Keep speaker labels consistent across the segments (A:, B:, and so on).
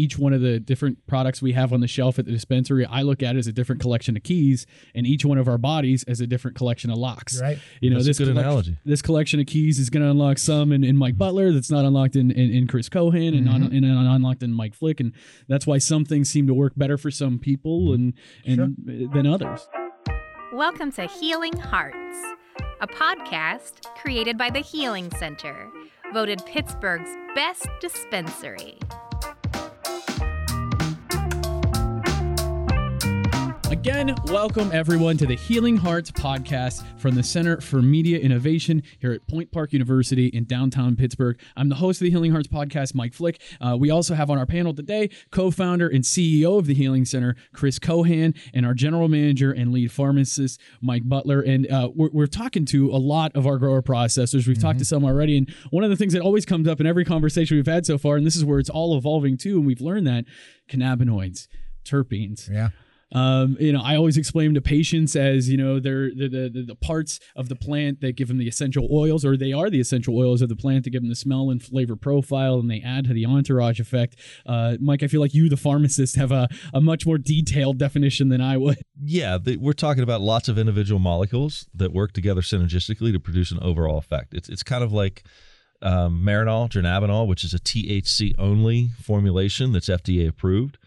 A: each one of the different products we have on the shelf at the dispensary, I look at it as a different collection of keys, and each one of our bodies as a different collection of locks.
B: Right.
A: You know,
C: That's a
A: this
C: good
A: collec-
C: analogy.
A: This collection of keys is going to unlock some in, in Mike Butler that's not unlocked in, in, in Chris Kohan and not and not unlocked in Mike Flick, and that's why some things seem to work better for some people and and than others.
D: Welcome to Healing Hearts, a podcast created by the Healing Center, voted Pittsburgh's best dispensary.
A: Again, welcome everyone to the Healing Hearts podcast from the Center for Media Innovation here at Point Park University in downtown Pittsburgh. I'm the host of the Healing Hearts podcast, Mike Flick. Uh, we also have on our panel today co founder and CEO of the Healing Center, Chris Kohan, and our general manager and lead pharmacist, Mike Butler. And uh, we're, we're talking to a lot of our grower processors. We've talked to some already. And one of the things that always comes up in every conversation we've had so far, and this is where it's all evolving too, and we've learned that cannabinoids, terpenes.
B: Yeah.
A: Um, you know, I always explain to patients as you know they're the, the the the parts of the plant that give them the essential oils, or they are the essential oils of the plant to give them the smell and flavor profile, and they add to the entourage effect. Uh, Mike, I feel like you, the pharmacist, have a, a much more detailed definition than I would.
C: Yeah, the, we're talking about lots of individual molecules that work together synergistically to produce an overall effect. It's it's kind of like um, Marinol, Dronabinol, which is a THC only formulation that's FDA approved.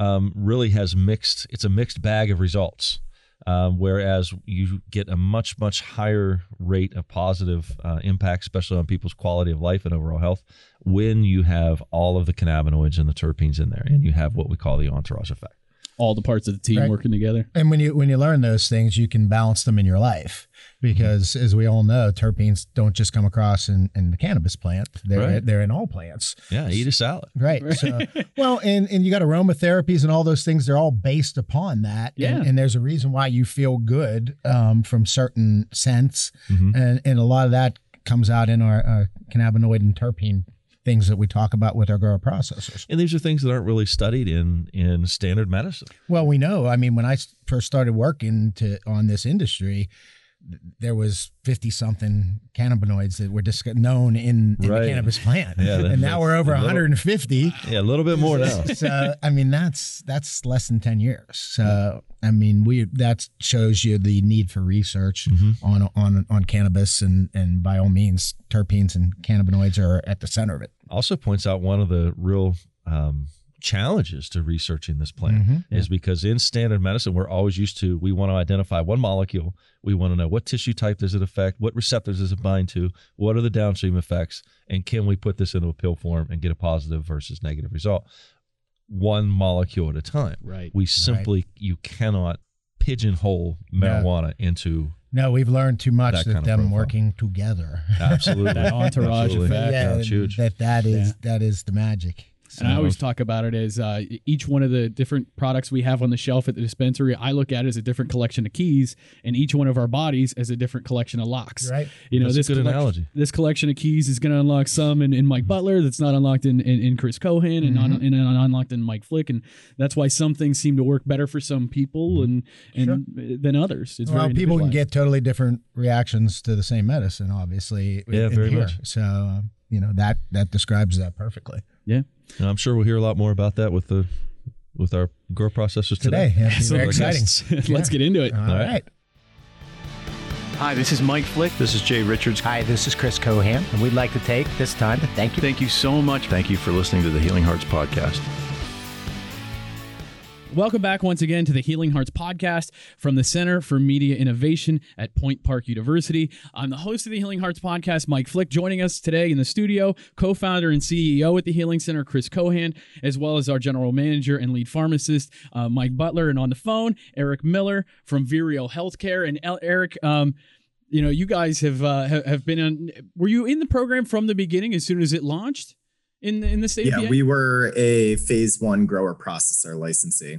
C: Um, really has mixed. It's a mixed bag of results. Um, whereas you get a much much higher rate of positive uh, impact, especially on people's quality of life and overall health, when you have all of the cannabinoids and the terpenes in there, and you have what we call the entourage effect.
A: All the parts of the team
B: Right.
A: working together.
B: And when you when you learn those things, you can balance them in your life because, as we all know, terpenes don't just come across in, in the cannabis plant; they're
C: Right.
B: they're in all plants.
C: Yeah, eat a salad.
B: Right. So, well, and and you got aromatherapies and all those things. They're all based upon that.
A: Yeah.
B: And, and there's a reason why you feel good um, from certain scents,
C: Mhm.
B: and and a lot of that comes out in our uh, cannabinoid and terpene things that we talk about with our grower processors.
C: And these are things that aren't really studied in in standard medicine.
B: Well, we know. I mean, when I first started working to on this industry, there was fifty something cannabinoids that were known in, in
C: Right.
B: the cannabis plant,
C: Yeah,
B: and now we're over
C: that's a
B: one
C: little-
B: hundred and fifty.
C: Yeah, a little bit more now.
B: so I mean, that's that's less than ten years. So I mean, we that shows you the need for research
C: Mm-hmm.
B: on on on cannabis, and and by all means, terpenes and cannabinoids are at the center of it.
C: Also points out one of the real um, challenges to researching this plant
B: Mhm.
C: is because in standard medicine we're always used to we want to identify one molecule. We want to know what tissue type does it affect, what receptors does it bind to, what are the downstream effects, and can we put this into a pill form and get a positive versus negative result? One molecule at a time.
A: Right.
C: We simply you cannot pigeonhole
B: No.
C: marijuana into
B: No, we've learned too much
C: That
B: that,
C: kind of
B: them
C: profile.
B: working together.
C: absolutely
A: That entourage
C: Absolutely.
A: effect.
B: yeah,
C: That's huge.
B: that that is
A: Yeah.
B: that is the magic.
A: And I always talk about it as uh, each one of the different products we have on the shelf at the dispensary. I look at it as a different collection of keys, and each one of our bodies as a different collection of locks.
B: Right.
A: You know,
C: That's a
A: this
C: good
A: collec-
C: analogy.
A: This collection of keys is going to unlock some in, in Mike Butler that's not unlocked in, in, in Chris Kohan and not and not unlocked in Mike Flick, and that's why some things seem to work better for some people and and than others. It's
B: well,
A: very
B: people can get totally different reactions to the same medicine, obviously.
C: Yeah,
B: in
C: very
B: here.
C: much.
B: So uh, you know that that describes that perfectly
A: yeah.
C: And I'm sure we'll hear a lot more about that with the with our grow processors today.
B: today. Yeah,
A: So
B: very
A: let's-
B: exciting.
A: Let's get into it.
B: All
C: All right.
B: right.
E: Hi, this is Mike Flick.
F: This is Jay Richards.
E: Hi, this is Chris Kohan, and we'd like to take this time to thank you.
F: Thank you so much. Thank you for listening to the Healing Hearts podcast.
A: Welcome back once again to the Healing Hearts podcast from the Center for Media Innovation at Point Park University. I'm the host of the Healing Hearts podcast, Mike Flick. Joining us today in the studio, co founder and CEO at the Healing Center, Chris Kohan, as well as our general manager and lead pharmacist, uh, Mike Butler. And on the phone, Eric Miller from Vireo Healthcare. And El- Eric, um, you know, you guys have, uh, have been on, were you in the program from the beginning as soon as it launched? In the, in the state
G: Yeah, we were a phase one grower processor licensee.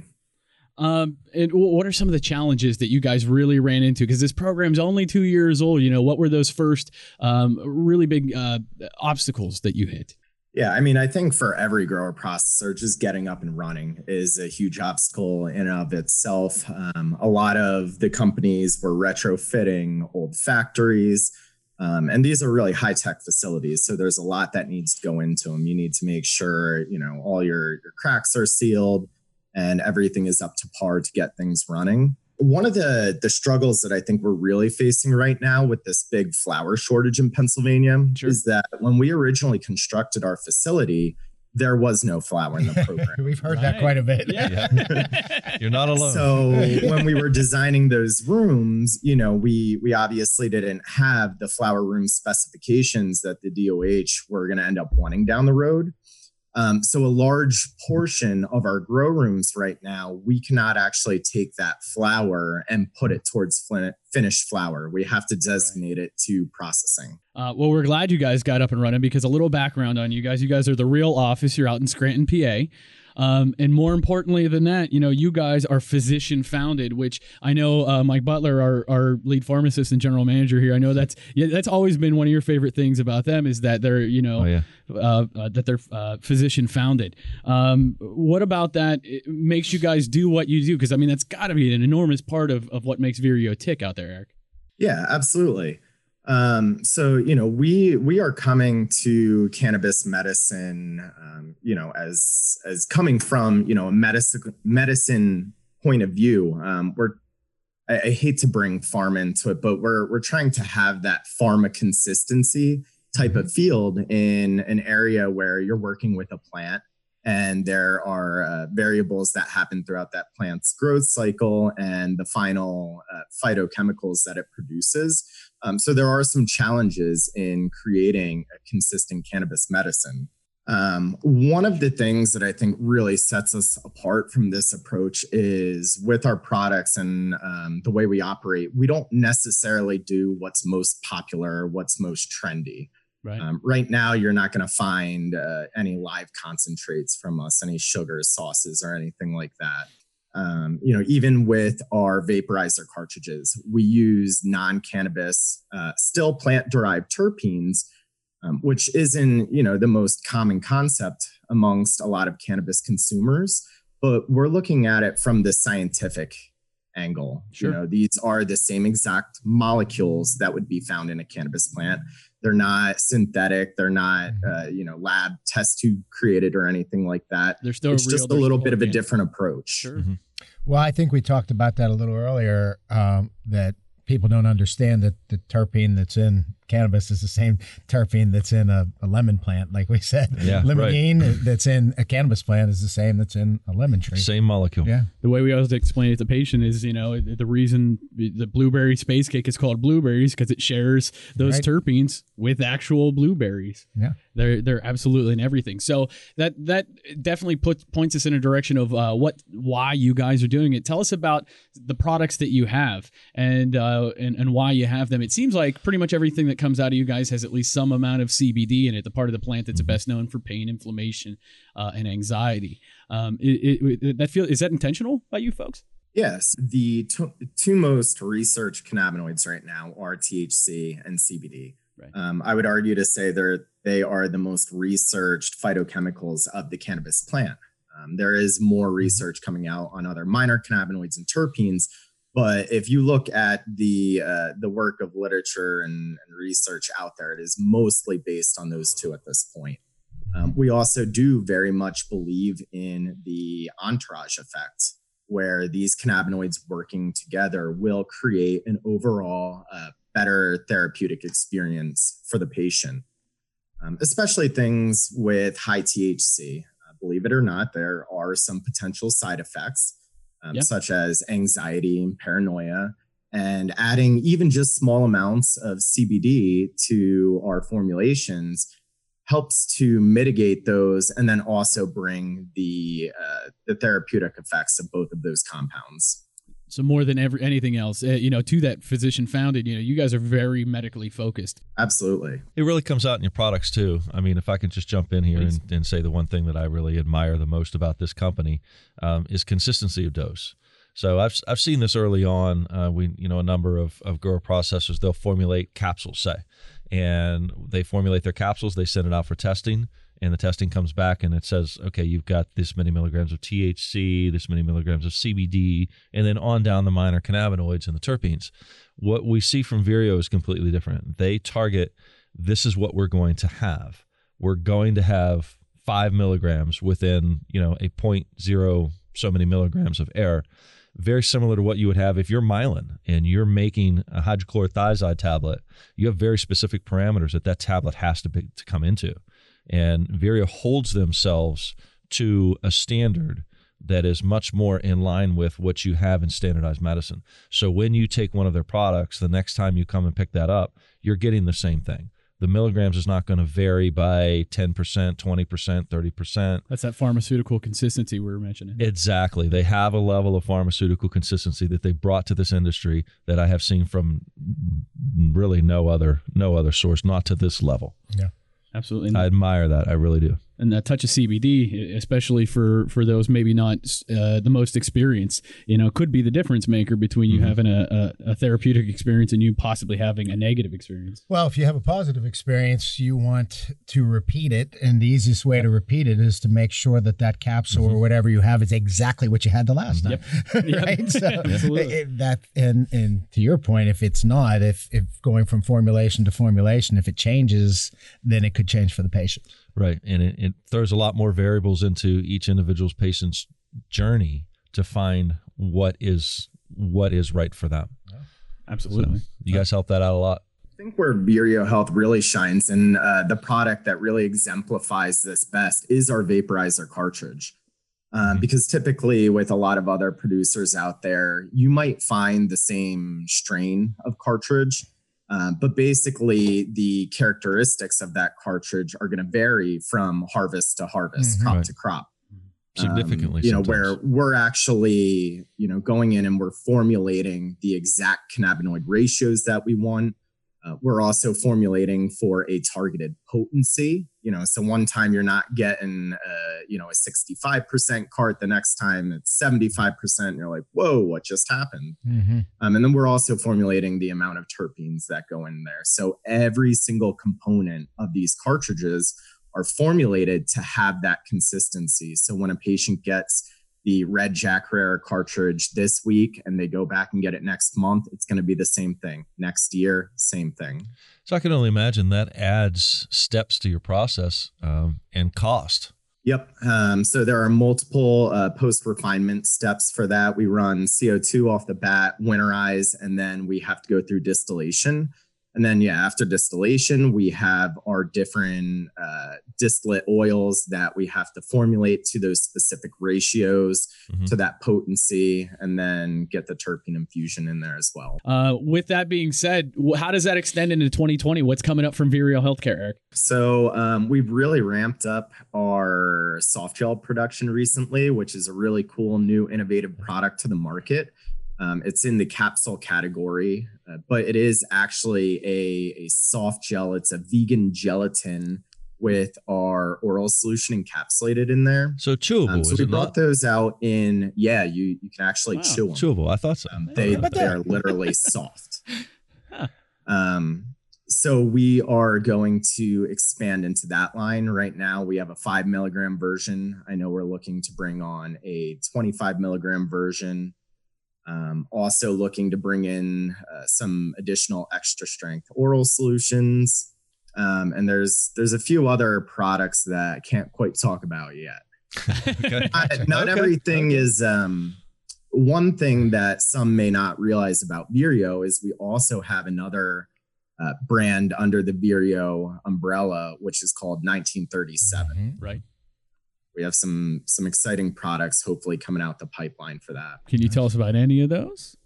A: Um, and what are some of the challenges that you guys really ran into? Because this program's only two years old. You know, what were those first um, really big uh, obstacles that you hit?
G: Yeah, I mean, I think for every grower processor, just getting up and running is a huge obstacle in and of itself. Um, a lot of the companies were retrofitting old factories. Um, and these are really high tech facilities. So there's a lot that needs to go into them. You need to make sure, you know, all your, your cracks are sealed and everything is up to par to get things running. One of the, the struggles that I think we're really facing right now with this big flower shortage in Pennsylvania
A: Sure.
G: is that when we originally constructed our facility, there was no flower in the program.
B: We've heard
A: Right.
B: that quite a bit.
C: Yeah. You're not alone.
G: So when we were designing those rooms, you know, we we obviously didn't have the flower room specifications that the DOH were going to end up wanting down the road. Um, so a large portion of our grow rooms right now, we cannot actually take that flower and put it towards fin- finished flower. We have to designate it to processing.
A: Uh, well, we're glad you guys got up and running because a little background on you guys. You guys are the real office. You're out in Scranton, PA. Um, and more importantly than that, you know, you guys are physician founded, which I know uh, Mike Butler, our, our lead pharmacist and general manager here. I know that's yeah, that's always been one of your favorite things about them is that they're you know
C: oh yeah.
A: uh, uh, that they're uh, physician founded. Um, what about that it makes you guys do what you do? Because I mean, that's got to be an enormous part of, of what makes Vireo tick out there, Eric.
G: Yeah, absolutely. Um, so you know, we we are coming to cannabis medicine, um, you know, as as coming from you know a medicine medicine point of view. Um, we're I, I hate to bring pharma into it, but we're we're trying to have that pharma consistency type of field in an area where you're working with a plant and there are uh, variables that happen throughout that plant's growth cycle and the final uh, phytochemicals that it produces. Um, so there are some challenges in creating a consistent cannabis medicine. Um, one of the things that I think really sets us apart from this approach is with our products and um, the way we operate, we don't necessarily do what's most popular, what's most trendy.
A: Right.
G: Um, right now, you're not going to find uh, any live concentrates from us, any sugars, sauces, or anything like that. Um, you know, even with our vaporizer cartridges, we use non-cannabis, uh, still plant-derived terpenes, um, which isn't you know the most common concept amongst a lot of cannabis consumers. But we're looking at it from the scientific angle.
A: Sure.
G: You know, these are the same exact molecules that would be found in a cannabis plant. They're not synthetic. They're not, uh, you know, lab test tube created or anything like that.
A: They're still
G: it's
A: real,
G: just a little
A: still
G: bit of a different approach.
A: Sure.
B: Well, I think we talked about that a little earlier. Um, that people don't understand that the terpene that's in cannabis is the same terpene that's in a, a lemon plant, like we said.
C: Yeah, right.
B: limonene that's in a cannabis plant is the same that's in a lemon tree.
C: Same molecule.
B: Yeah.
A: The way we always explain it to the patient is, you know, the reason the blueberry space cake is called blueberries because it shares those
B: Right.
A: terpenes with actual blueberries.
B: Yeah.
A: They're they're absolutely in everything. So that that definitely puts points us in a direction of uh, what why you guys are doing it. Tell us about the products that you have and uh, and and why you have them. It seems like pretty much everything that comes out of you guys has at least some amount of CBD in it. The part of the plant that's best known for pain, inflammation, uh, and anxiety. Um, it, it, it- that feel is that intentional by you folks?
G: Yes, the to- two most researched cannabinoids right now are THC and CBD.
A: Right.
G: Um, I would argue to say they're they are the most researched phytochemicals of the cannabis plant. Um, there is more research coming out on other minor cannabinoids and terpenes, but if you look at the uh, the work of literature and, and research out there, it is mostly based on those two at this point. Um, we also do very much believe in the entourage effect, where these cannabinoids working together will create an overall uh, better therapeutic experience for the patient, um, especially things with high THC. Uh, believe it or not, there are some potential side effects, um,
A: Yeah.
G: such as anxiety and paranoia. And adding even just small amounts of CBD to our formulations helps to mitigate those and then also bring the uh, the therapeutic effects of both of those compounds.
A: So more than ever anything else, uh, you know, to that physician founded, you know, you guys are very medically focused.
G: Absolutely.
C: It really comes out in your products too. I mean, if I can just jump in here and, and say the one thing that I really admire the most about this company um, is consistency of dose. So I've I've seen this early on. Uh, we you know a number of of grower processors they'll formulate capsules say, and they formulate their capsules. They send it out for testing, and the testing comes back and it says, okay, you've got this many milligrams of THC, this many milligrams of CBD, and then on down the minor cannabinoids and the terpenes. What we see from Vireo is completely different. They target this is what we're going to have. We're going to have five milligrams within, you know, a point zero so many milligrams of air. Very similar to what you would have if you're Mylan and you're making a hydrochlorothiazide tablet. You have very specific parameters that that tablet has to be, to come into, and Vireo holds themselves to a standard that is much more in line with what you have in standardized medicine. So when you take one of their products, the next time you come and pick that up, you're getting the same thing the milligrams is not going to vary by 10%, 20%, 30%.
A: That's that pharmaceutical consistency we were mentioning.
C: Exactly. They have a level of pharmaceutical consistency that they brought to this industry that I have seen from really no other no other source, not to this level.
B: Yeah.
A: Absolutely.
C: I admire that. I really do
A: and a touch of CBD, especially for for those maybe not uh, the most experienced, you know, could be the difference maker between you mm-hmm. having a, a, a, therapeutic experience and you possibly having a negative experience.
B: Well, if you have a positive experience, you want to repeat it, and the easiest way to repeat it is to make sure that that capsule mm-hmm. or whatever you have is exactly what you had the last time. Yep. right? So Absolutely. It, that and and to your point, if it's not, if if going from formulation to formulation, if it changes, then it could change for the patient.
C: Right. And it, it throws a lot more variables into each individual's patient's journey to find what is what is right for them.
A: Absolutely. So
C: you guys help that out a lot.
G: I think where Vireo Health really shines and uh, the product that really exemplifies this best is our vaporizer cartridge. Um, mm-hmm. Because typically, with a lot of other producers out there, you might find the same strain of cartridge, um, but basically, the characteristics of that cartridge are going to vary from harvest to harvest, mm-hmm. crop right. to crop.
C: Significantly,
G: um, you know, sometimes. where we're actually, you know, going in and we're formulating the exact cannabinoid ratios that we want. Uh, we're also formulating for a targeted potency. You know, so one time you're not getting, uh, you know, a 65% cart, the next time it's 75%. And you're like, whoa, what just happened? Mm-hmm. Um, and then we're also formulating the amount of terpenes that go in there. So every single component of these cartridges are formulated to have that consistency. So when a patient gets the red Jack Herer cartridge this week and they go back and get it next month, it's going to be the same thing. Next year, same thing.
C: So I can only imagine that adds steps to your process um, and cost.
G: Yep. Um, so there are multiple uh, post refinement steps for that. We run CO2 off the bat, winterize, and then we have to go through distillation. And then, yeah, after distillation, we have our different uh, distillate oils that we have to formulate to those specific ratios mm-hmm. to that potency, and then get the terpene infusion in there as well.
A: Uh, with that being said, how does that extend into 2020? What's coming up from Vireo Healthcare, Eric?
G: So, um, we've really ramped up our soft gel production recently, which is a really cool new innovative product to the market. Um, it's in the capsule category, uh, but it is actually a, a soft gel. It's a vegan gelatin with our oral solution encapsulated in there.
C: So chewable. Um,
G: so we brought not? those out in yeah. You you can actually wow. chew them.
C: Chewable. I thought so.
G: Um, they they are literally soft. huh. Um. So we are going to expand into that line right now. We have a five milligram version. I know we're looking to bring on a 25 milligram version um, also looking to bring in uh, some additional extra strength oral solutions. Um, and there's there's a few other products that I can't quite talk about yet. okay. Not, not okay. everything okay. is um, one thing that some may not realize about Vireo is we also have another uh, brand under the Vireo umbrella, which is called 1937.
A: Mm-hmm. Right
G: we have some some exciting products hopefully coming out the pipeline for that.
A: Can you tell us about any of those?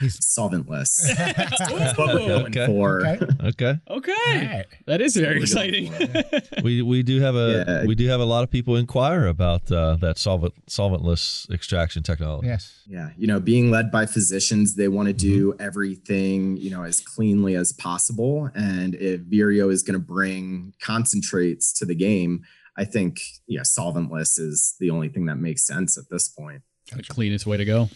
G: He's solventless. That's what we're going
C: okay.
G: for.
C: Okay. Okay.
A: okay. Right. That is very exciting.
C: we we do have a yeah. we do have a lot of people inquire about uh, that solvent solventless extraction technology.
B: Yes.
G: Yeah. You know, being led by physicians, they want to do mm-hmm. everything you know as cleanly as possible. And if Vireo is going to bring concentrates to the game, I think yeah, solventless is the only thing that makes sense at this point.
A: The cleanest way to go.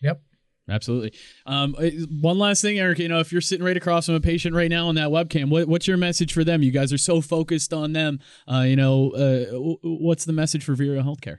B: Yep.
A: Absolutely. Um, one last thing, Eric. You know, if you're sitting right across from a patient right now on that webcam, what, what's your message for them? You guys are so focused on them. Uh, you know, uh, what's the message for Vireo Healthcare?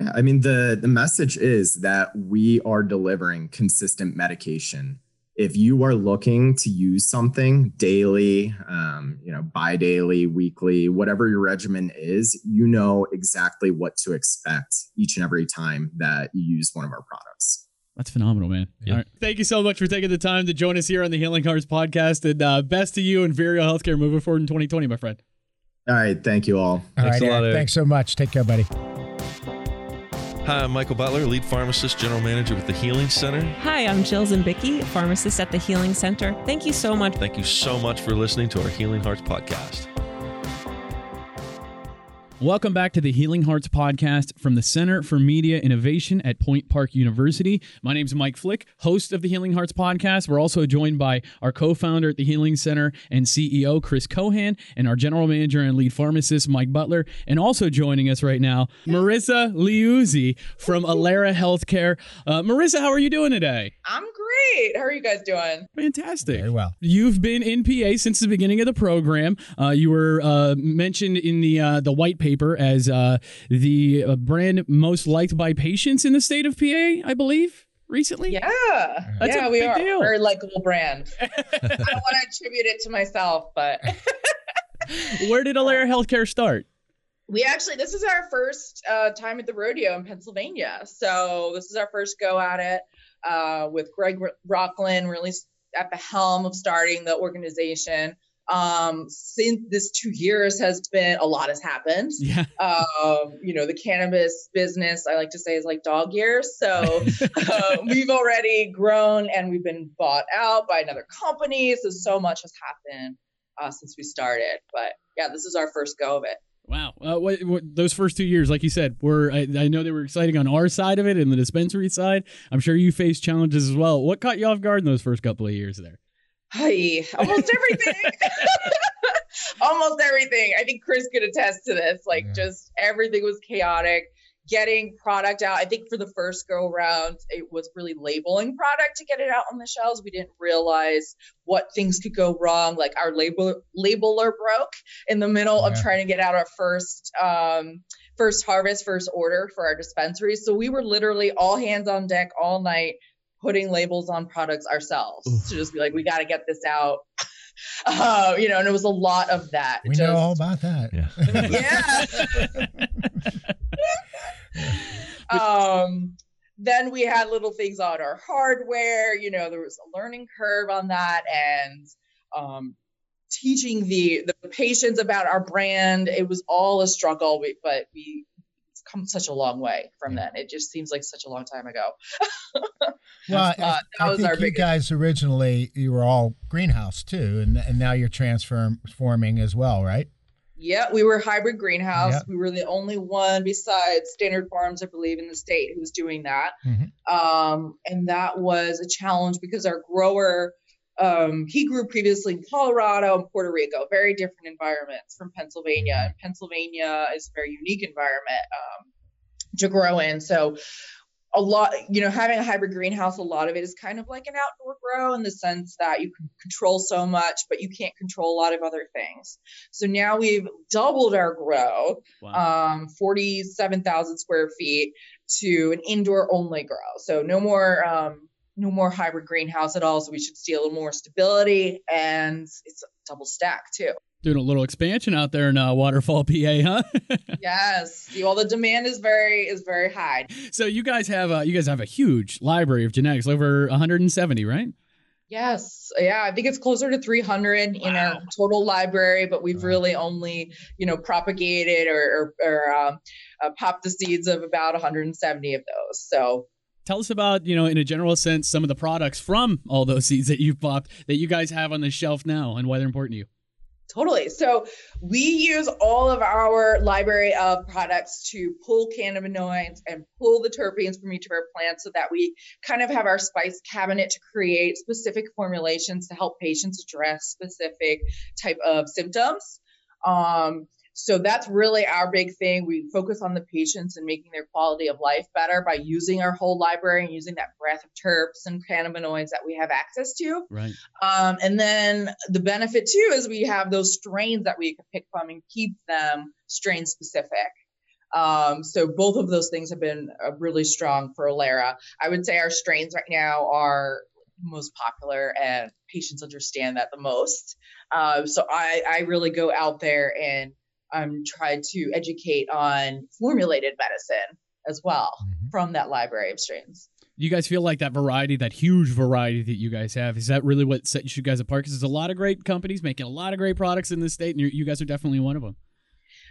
G: Yeah, I mean the the message is that we are delivering consistent medication. If you are looking to use something daily, um, you know, bi-daily, weekly, whatever your regimen is, you know exactly what to expect each and every time that you use one of our products.
A: That's phenomenal, man. Yeah. Thank you so much for taking the time to join us here on the Healing Hearts podcast. And uh, best to you and Vireo Healthcare moving forward in 2020, my friend.
G: All right. Thank you all.
B: all Thanks right, a lot. Eric. Thanks so much. Take care, buddy.
C: Hi, I'm Michael Butler, lead pharmacist, general manager with the Healing Center.
H: Hi, I'm Jill Zimbicki, pharmacist at the Healing Center. Thank you so much.
C: Thank you so much for listening to our Healing Hearts podcast.
A: Welcome back to the Healing Hearts podcast from the Center for Media Innovation at Point Park University. My name is Mike Flick, host of the Healing Hearts podcast. We're also joined by our co founder at the Healing Center and CEO, Chris Kohan, and our general manager and lead pharmacist, Mike Butler. And also joining us right now, Marisa Liuzzi from Ilera Healthcare. Uh, Marisa, how are you doing today?
I: I'm great. How are you guys doing?
A: Fantastic.
B: Very well.
A: You've been in PA since the beginning of the program. Uh, you were uh, mentioned in the, uh, the white paper paper as uh, the uh, brand most liked by patients in the state of PA, I believe recently.
I: Yeah, That's yeah, we are deal. very likable brand. I don't want to attribute it to myself, but
A: where did Ilera Healthcare start?
I: We actually, this is our first uh, time at the rodeo in Pennsylvania, so this is our first go at it uh, with Greg Rocklin, really at the helm of starting the organization. Um since this two years has been a lot has happened.
A: Yeah.
I: Um you know the cannabis business i like to say is like dog years. So uh, we've already grown and we've been bought out by another company. So so much has happened uh, since we started. But yeah this is our first go of it
A: Wow. Uh, what, what, those first two years, like you said, were I, I, know they were exciting on our side of it and the dispensary side. I'm sure you faced challenges as well. What caught you off guard in those first couple of years there?
I: Hi, almost everything. almost everything. I think Chris could attest to this. Like, yeah. just everything was chaotic. Getting product out. I think for the first go around, it was really labeling product to get it out on the shelves. We didn't realize what things could go wrong. Like our label labeler broke in the middle yeah. of trying to get out our first um, first harvest, first order for our dispensary. So we were literally all hands on deck all night putting labels on products ourselves Oof. to just be like, we got to get this out. Uh, you know, and it was a lot of that.
B: We just, know all about that.
I: Yeah. um, then we had little things on our hardware. You know, there was a learning curve on that, and um, teaching the the patients about our brand. It was all a struggle, but we come such a long way from then. It just seems like such a long time ago.
B: well, uh, I, I think you guys originally you were all greenhouse too, and and now you're transforming as well, right?
I: Yeah, we were hybrid greenhouse. Yep. We were the only one besides Standard Farms, I believe, in the state who was doing that. Mm-hmm. Um, and that was a challenge because our grower um, he grew previously in Colorado and Puerto Rico, very different environments from Pennsylvania. And Pennsylvania is a very unique environment um, to grow in. So, a lot, you know, having a hybrid greenhouse, a lot of it is kind of like an outdoor grow in the sense that you can control so much, but you can't control a lot of other things. So now we've doubled our grow, wow. um, 47,000 square feet to an indoor only grow. So no more um, no more hybrid greenhouse at all. So we should see a little more stability and it's a double stack too.
A: Doing a little expansion out there in uh, Waterfall, PA, huh?
I: yes. Well, the demand is very is very high.
A: So you guys have a, you guys have a huge library of genetics, over 170, right?
I: Yes. Yeah, I think it's closer to 300 wow. in our total library, but we've really only, you know, propagated or, or, or um, uh, popped the seeds of about 170 of those. So
A: Tell us about, you know, in a general sense, some of the products from all those seeds that you've popped that you guys have on the shelf now and why they're important to you.
I: Totally. So we use all of our library of products to pull cannabinoids and pull the terpenes from each of our plants so that we kind of have our spice cabinet to create specific formulations to help patients address specific type of symptoms. Um, so that's really our big thing. We focus on the patients and making their quality of life better by using our whole library and using that breadth of terps and cannabinoids that we have access to.
A: Right.
I: Um, and then the benefit too is we have those strains that we can pick from and keep them strain specific. Um, so both of those things have been uh, really strong for Ilera. I would say our strains right now are most popular and patients understand that the most. Uh, so I, I really go out there and um, try to educate on formulated medicine as well mm-hmm. from that library of strains.
A: You guys feel like that variety, that huge variety that you guys have, is that really what sets you guys apart? Because there's a lot of great companies making a lot of great products in this state, and you guys are definitely one of them.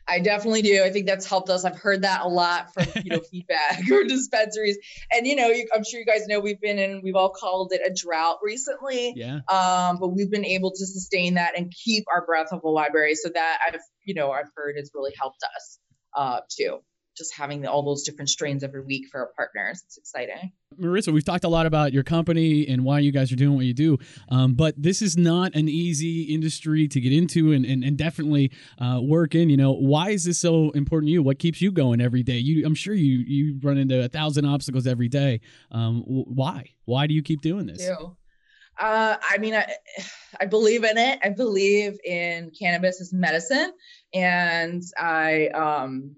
I: I definitely do. I think that's helped us. I've heard that a lot from you know feedback or dispensaries, and you know, you, I'm sure you guys know we've been in. We've all called it a drought recently.
A: Yeah.
I: Um, but we've been able to sustain that and keep our breadth of a library. So that I've you know I've heard has really helped us uh, too just having all those different strains every week for our partners. It's exciting.
A: Marisa, we've talked a lot about your company and why you guys are doing what you do, um, but this is not an easy industry to get into and, and, and definitely uh, work in. You know, why is this so important to you? What keeps you going every day? You, I'm sure you you run into a thousand obstacles every day. Um, why? Why do you keep doing this?
I: Uh, I mean, I, I believe in it. I believe in cannabis as medicine, and I um,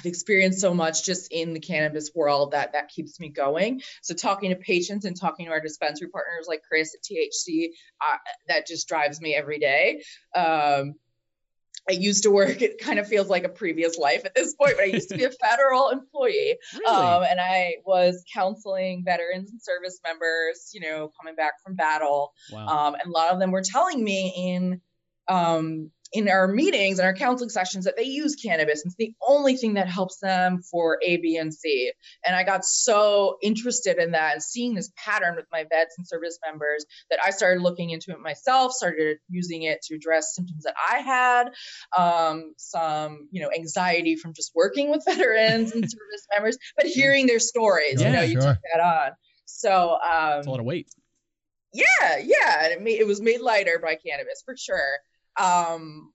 I: I've experienced so much just in the cannabis world that that keeps me going. So talking to patients and talking to our dispensary partners like Chris at THC, uh, that just drives me every day. Um, I used to work, it kind of feels like a previous life at this point, but I used to be a federal employee. Really? Um, and I was counseling veterans and service members, you know, coming back from battle. Wow. Um, and a lot of them were telling me in um, in our meetings and our counseling sessions that they use cannabis. It's the only thing that helps them for A, B, and C. And I got so interested in that and seeing this pattern with my vets and service members that I started looking into it myself, started using it to address symptoms that I had, um, some, you know, anxiety from just working with veterans and service members, but hearing their stories, yeah, you know, you sure. took that on. So, um,
A: it's a lot of weight.
I: Yeah, yeah. And it, made, it was made lighter by cannabis for sure um,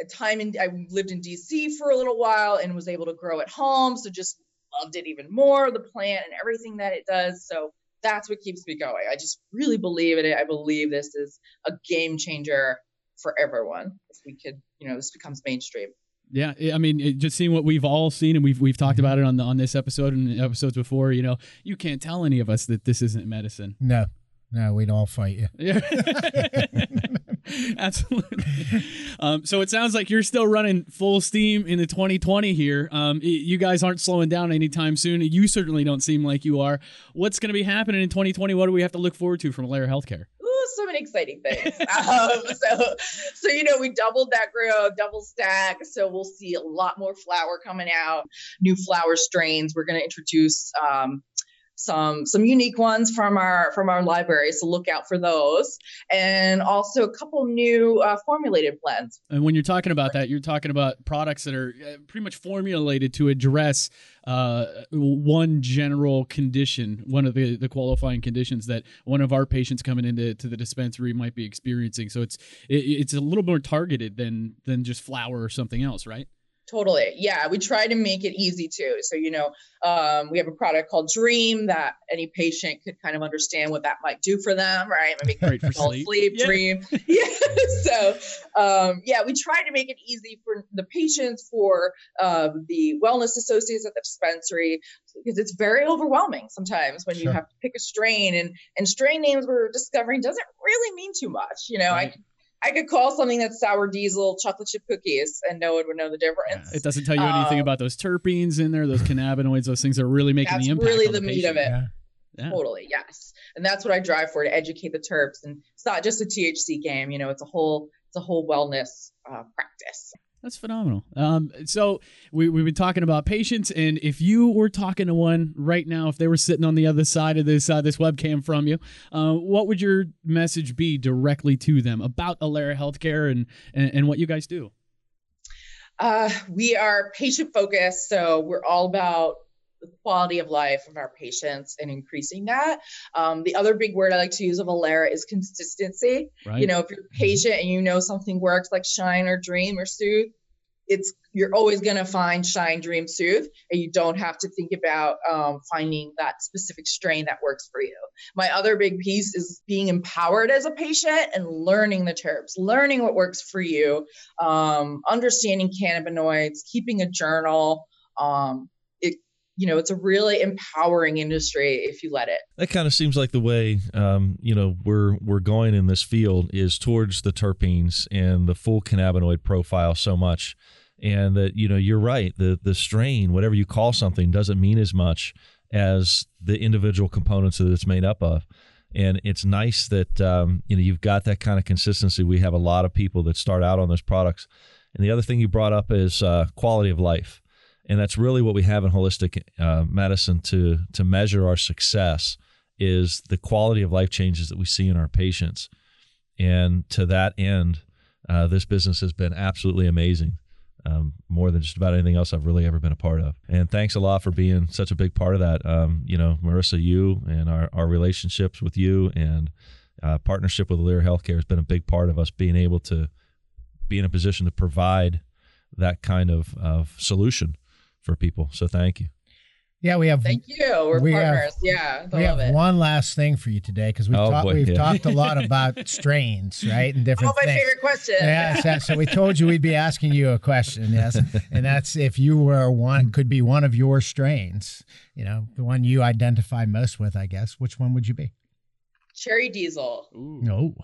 I: a time in I lived in DC for a little while and was able to grow at home. So just loved it even more, the plant and everything that it does. So that's what keeps me going. I just really believe in it. I believe this is a game changer for everyone. If we could, you know, this becomes mainstream.
A: Yeah, I mean, just seeing what we've all seen, and we've we've talked about it on the on this episode and episodes before. You know, you can't tell any of us that this isn't medicine.
B: No, no, we'd all fight you.
A: Yeah. Absolutely. Um, so it sounds like you're still running full steam into 2020 here. Um, you guys aren't slowing down anytime soon. You certainly don't seem like you are. What's going to be happening in 2020? What do we have to look forward to from Ilera Healthcare?
I: So many exciting things. um, so, so you know, we doubled that grow, double stack. So we'll see a lot more flower coming out, new flower strains. We're going to introduce um, some some unique ones from our from our library so look out for those. And also a couple new uh, formulated blends.
A: And when you're talking about that you're talking about products that are uh, pretty much formulated to address uh, one general condition one of the the qualifying conditions that one of our patients coming into to the dispensary might be experiencing. So it's it, it's a little more targeted than than just flour or something else right
I: Totally. Yeah. We try to make it easy too. So, you know, um, we have a product called Dream that any patient could kind of understand what that might do for them, right? Maybe
A: Great for sleep.
I: sleep yeah. dream. yeah. so, um, yeah, we try to make it easy for the patients, for um, the wellness associates at the dispensary, because it's very overwhelming sometimes when sure. you have to pick a strain and, and strain names we're discovering doesn't really mean too much. You know, right. I I could call something that's sour diesel chocolate chip cookies and no one would know the difference.
A: Yeah, it doesn't tell you anything um, about those terpenes in there, those cannabinoids, those things that are really making the impact.
I: That's really
A: the,
I: the
A: meat
I: of it. Yeah. Yeah. Totally, yes. And that's what I drive for to educate the terps. And it's not just a THC game, you know, it's a whole it's a whole wellness uh, practice.
A: That's phenomenal. Um, so we, we've been talking about patients, and if you were talking to one right now, if they were sitting on the other side of this uh, this webcam from you, uh, what would your message be directly to them about Ilera Healthcare and, and, and what you guys do?
I: Uh, we are patient focused, so we're all about quality of life of our patients and increasing that. Um, the other big word I like to use of Ilera is consistency. Right. You know, if you're patient and you know something works like Shine or Dream or Soothe, it's you're always going to find shine dream soothe and you don't have to think about um, finding that specific strain that works for you my other big piece is being empowered as a patient and learning the terms learning what works for you um, understanding cannabinoids keeping a journal um, you know it's a really empowering industry if you let it.
C: That kind of seems like the way um, you know we're we're going in this field is towards the terpenes and the full cannabinoid profile so much. And that you know you're right the the strain whatever you call something doesn't mean as much as the individual components that it's made up of. And it's nice that um, you know you've got that kind of consistency. We have a lot of people that start out on those products. And the other thing you brought up is uh, quality of life and that's really what we have in holistic uh, medicine to to measure our success is the quality of life changes that we see in our patients and to that end uh, this business has been absolutely amazing um, more than just about anything else I've really ever been a part of. And thanks a lot for being such a big part of that. Um, you know, Marisa, you and our, our relationships with you and uh, partnership with Ilera Healthcare has been a big part of us being able to be in a position to provide that kind of, of solution for people. So thank you.
B: Yeah, we have.
I: Thank you. We're we partners. Have, yeah,
B: we have it. one last thing for you today because we've, oh, talk, we've yeah. talked a lot about strains, right, and different.
I: Oh, my
B: things.
I: favorite question.
B: Yeah, so we told you we'd be asking you a question, yes, and that's if you were one could be one of your strains, you know, the one you identify most with, I guess. Which one would you be?
I: Cherry Diesel.
B: Ooh. No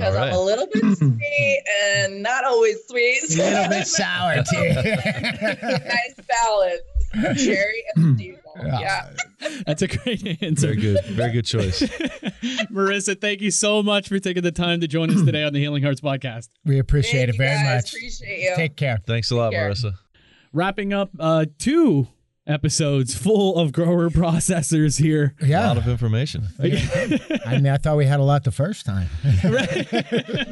I: because right. I'm a little bit sweet and not always sweet.
B: A little bit sour too.
I: nice balance, cherry and diesel. Yeah,
A: that's a great answer.
C: Very good, very good choice.
A: Marisa, thank you so much for taking the time to join us today on the Healing Hearts podcast.
B: We appreciate
I: thank
B: it very
I: guys.
B: much.
I: Appreciate you.
B: Take care.
C: Thanks a lot, Marisa.
A: Wrapping up uh, two episodes full of grower processors here.
C: Yeah. A lot of information.
B: I mean, I thought we had a lot the first time. right.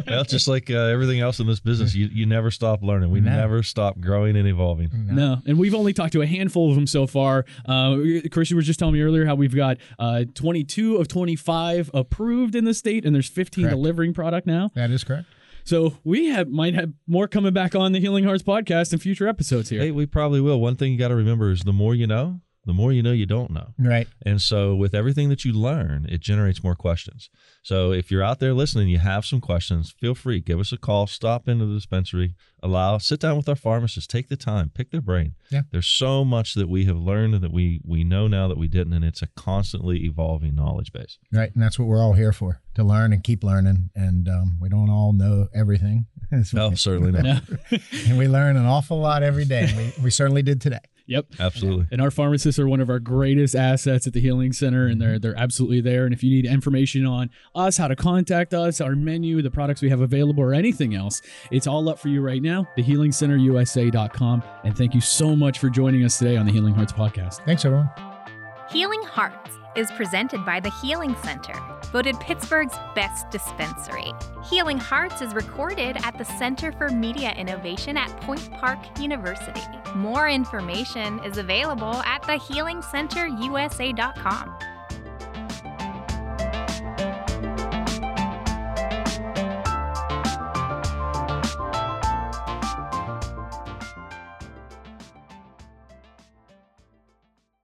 C: well, just like uh, everything else in this business, you, you never stop learning. We no. never stop growing and evolving.
A: No. no. And we've only talked to a handful of them so far. Uh, Chris, you were just telling me earlier how we've got uh, 22 of 25 approved in the state, and there's 15 correct. delivering product now.
B: That is correct.
A: So we have might have more coming back on the Healing Hearts podcast in future episodes here.
C: Hey, we probably will. One thing you got to remember is the more you know, the more you know you don't know.
B: Right.
C: And so with everything that you learn, it generates more questions. So if you're out there listening, you have some questions, feel free, give us a call, stop into the dispensary, allow, sit down with our pharmacist, take the time, pick their brain.
B: Yeah.
C: There's so much that we have learned and that we we know now that we didn't, and it's a constantly evolving knowledge base.
B: Right. And that's what we're all here for, to learn and keep learning. And um, we don't all know everything.
C: no, certainly not.
B: and we learn an awful lot every day. We, we certainly did today.
A: Yep,
C: absolutely.
A: And our pharmacists are one of our greatest assets at the Healing Center, and they're they're absolutely there. And if you need information on us, how to contact us, our menu, the products we have available, or anything else, it's all up for you right now. TheHealingCenterUSA.com. And thank you so much for joining us today on the Healing Hearts podcast.
B: Thanks, everyone.
D: Healing Hearts is presented by the Healing Center, voted Pittsburgh's best dispensary. Healing Hearts is recorded at the Center for Media Innovation at Point Park University. More information is available at thehealingcenterusa.com.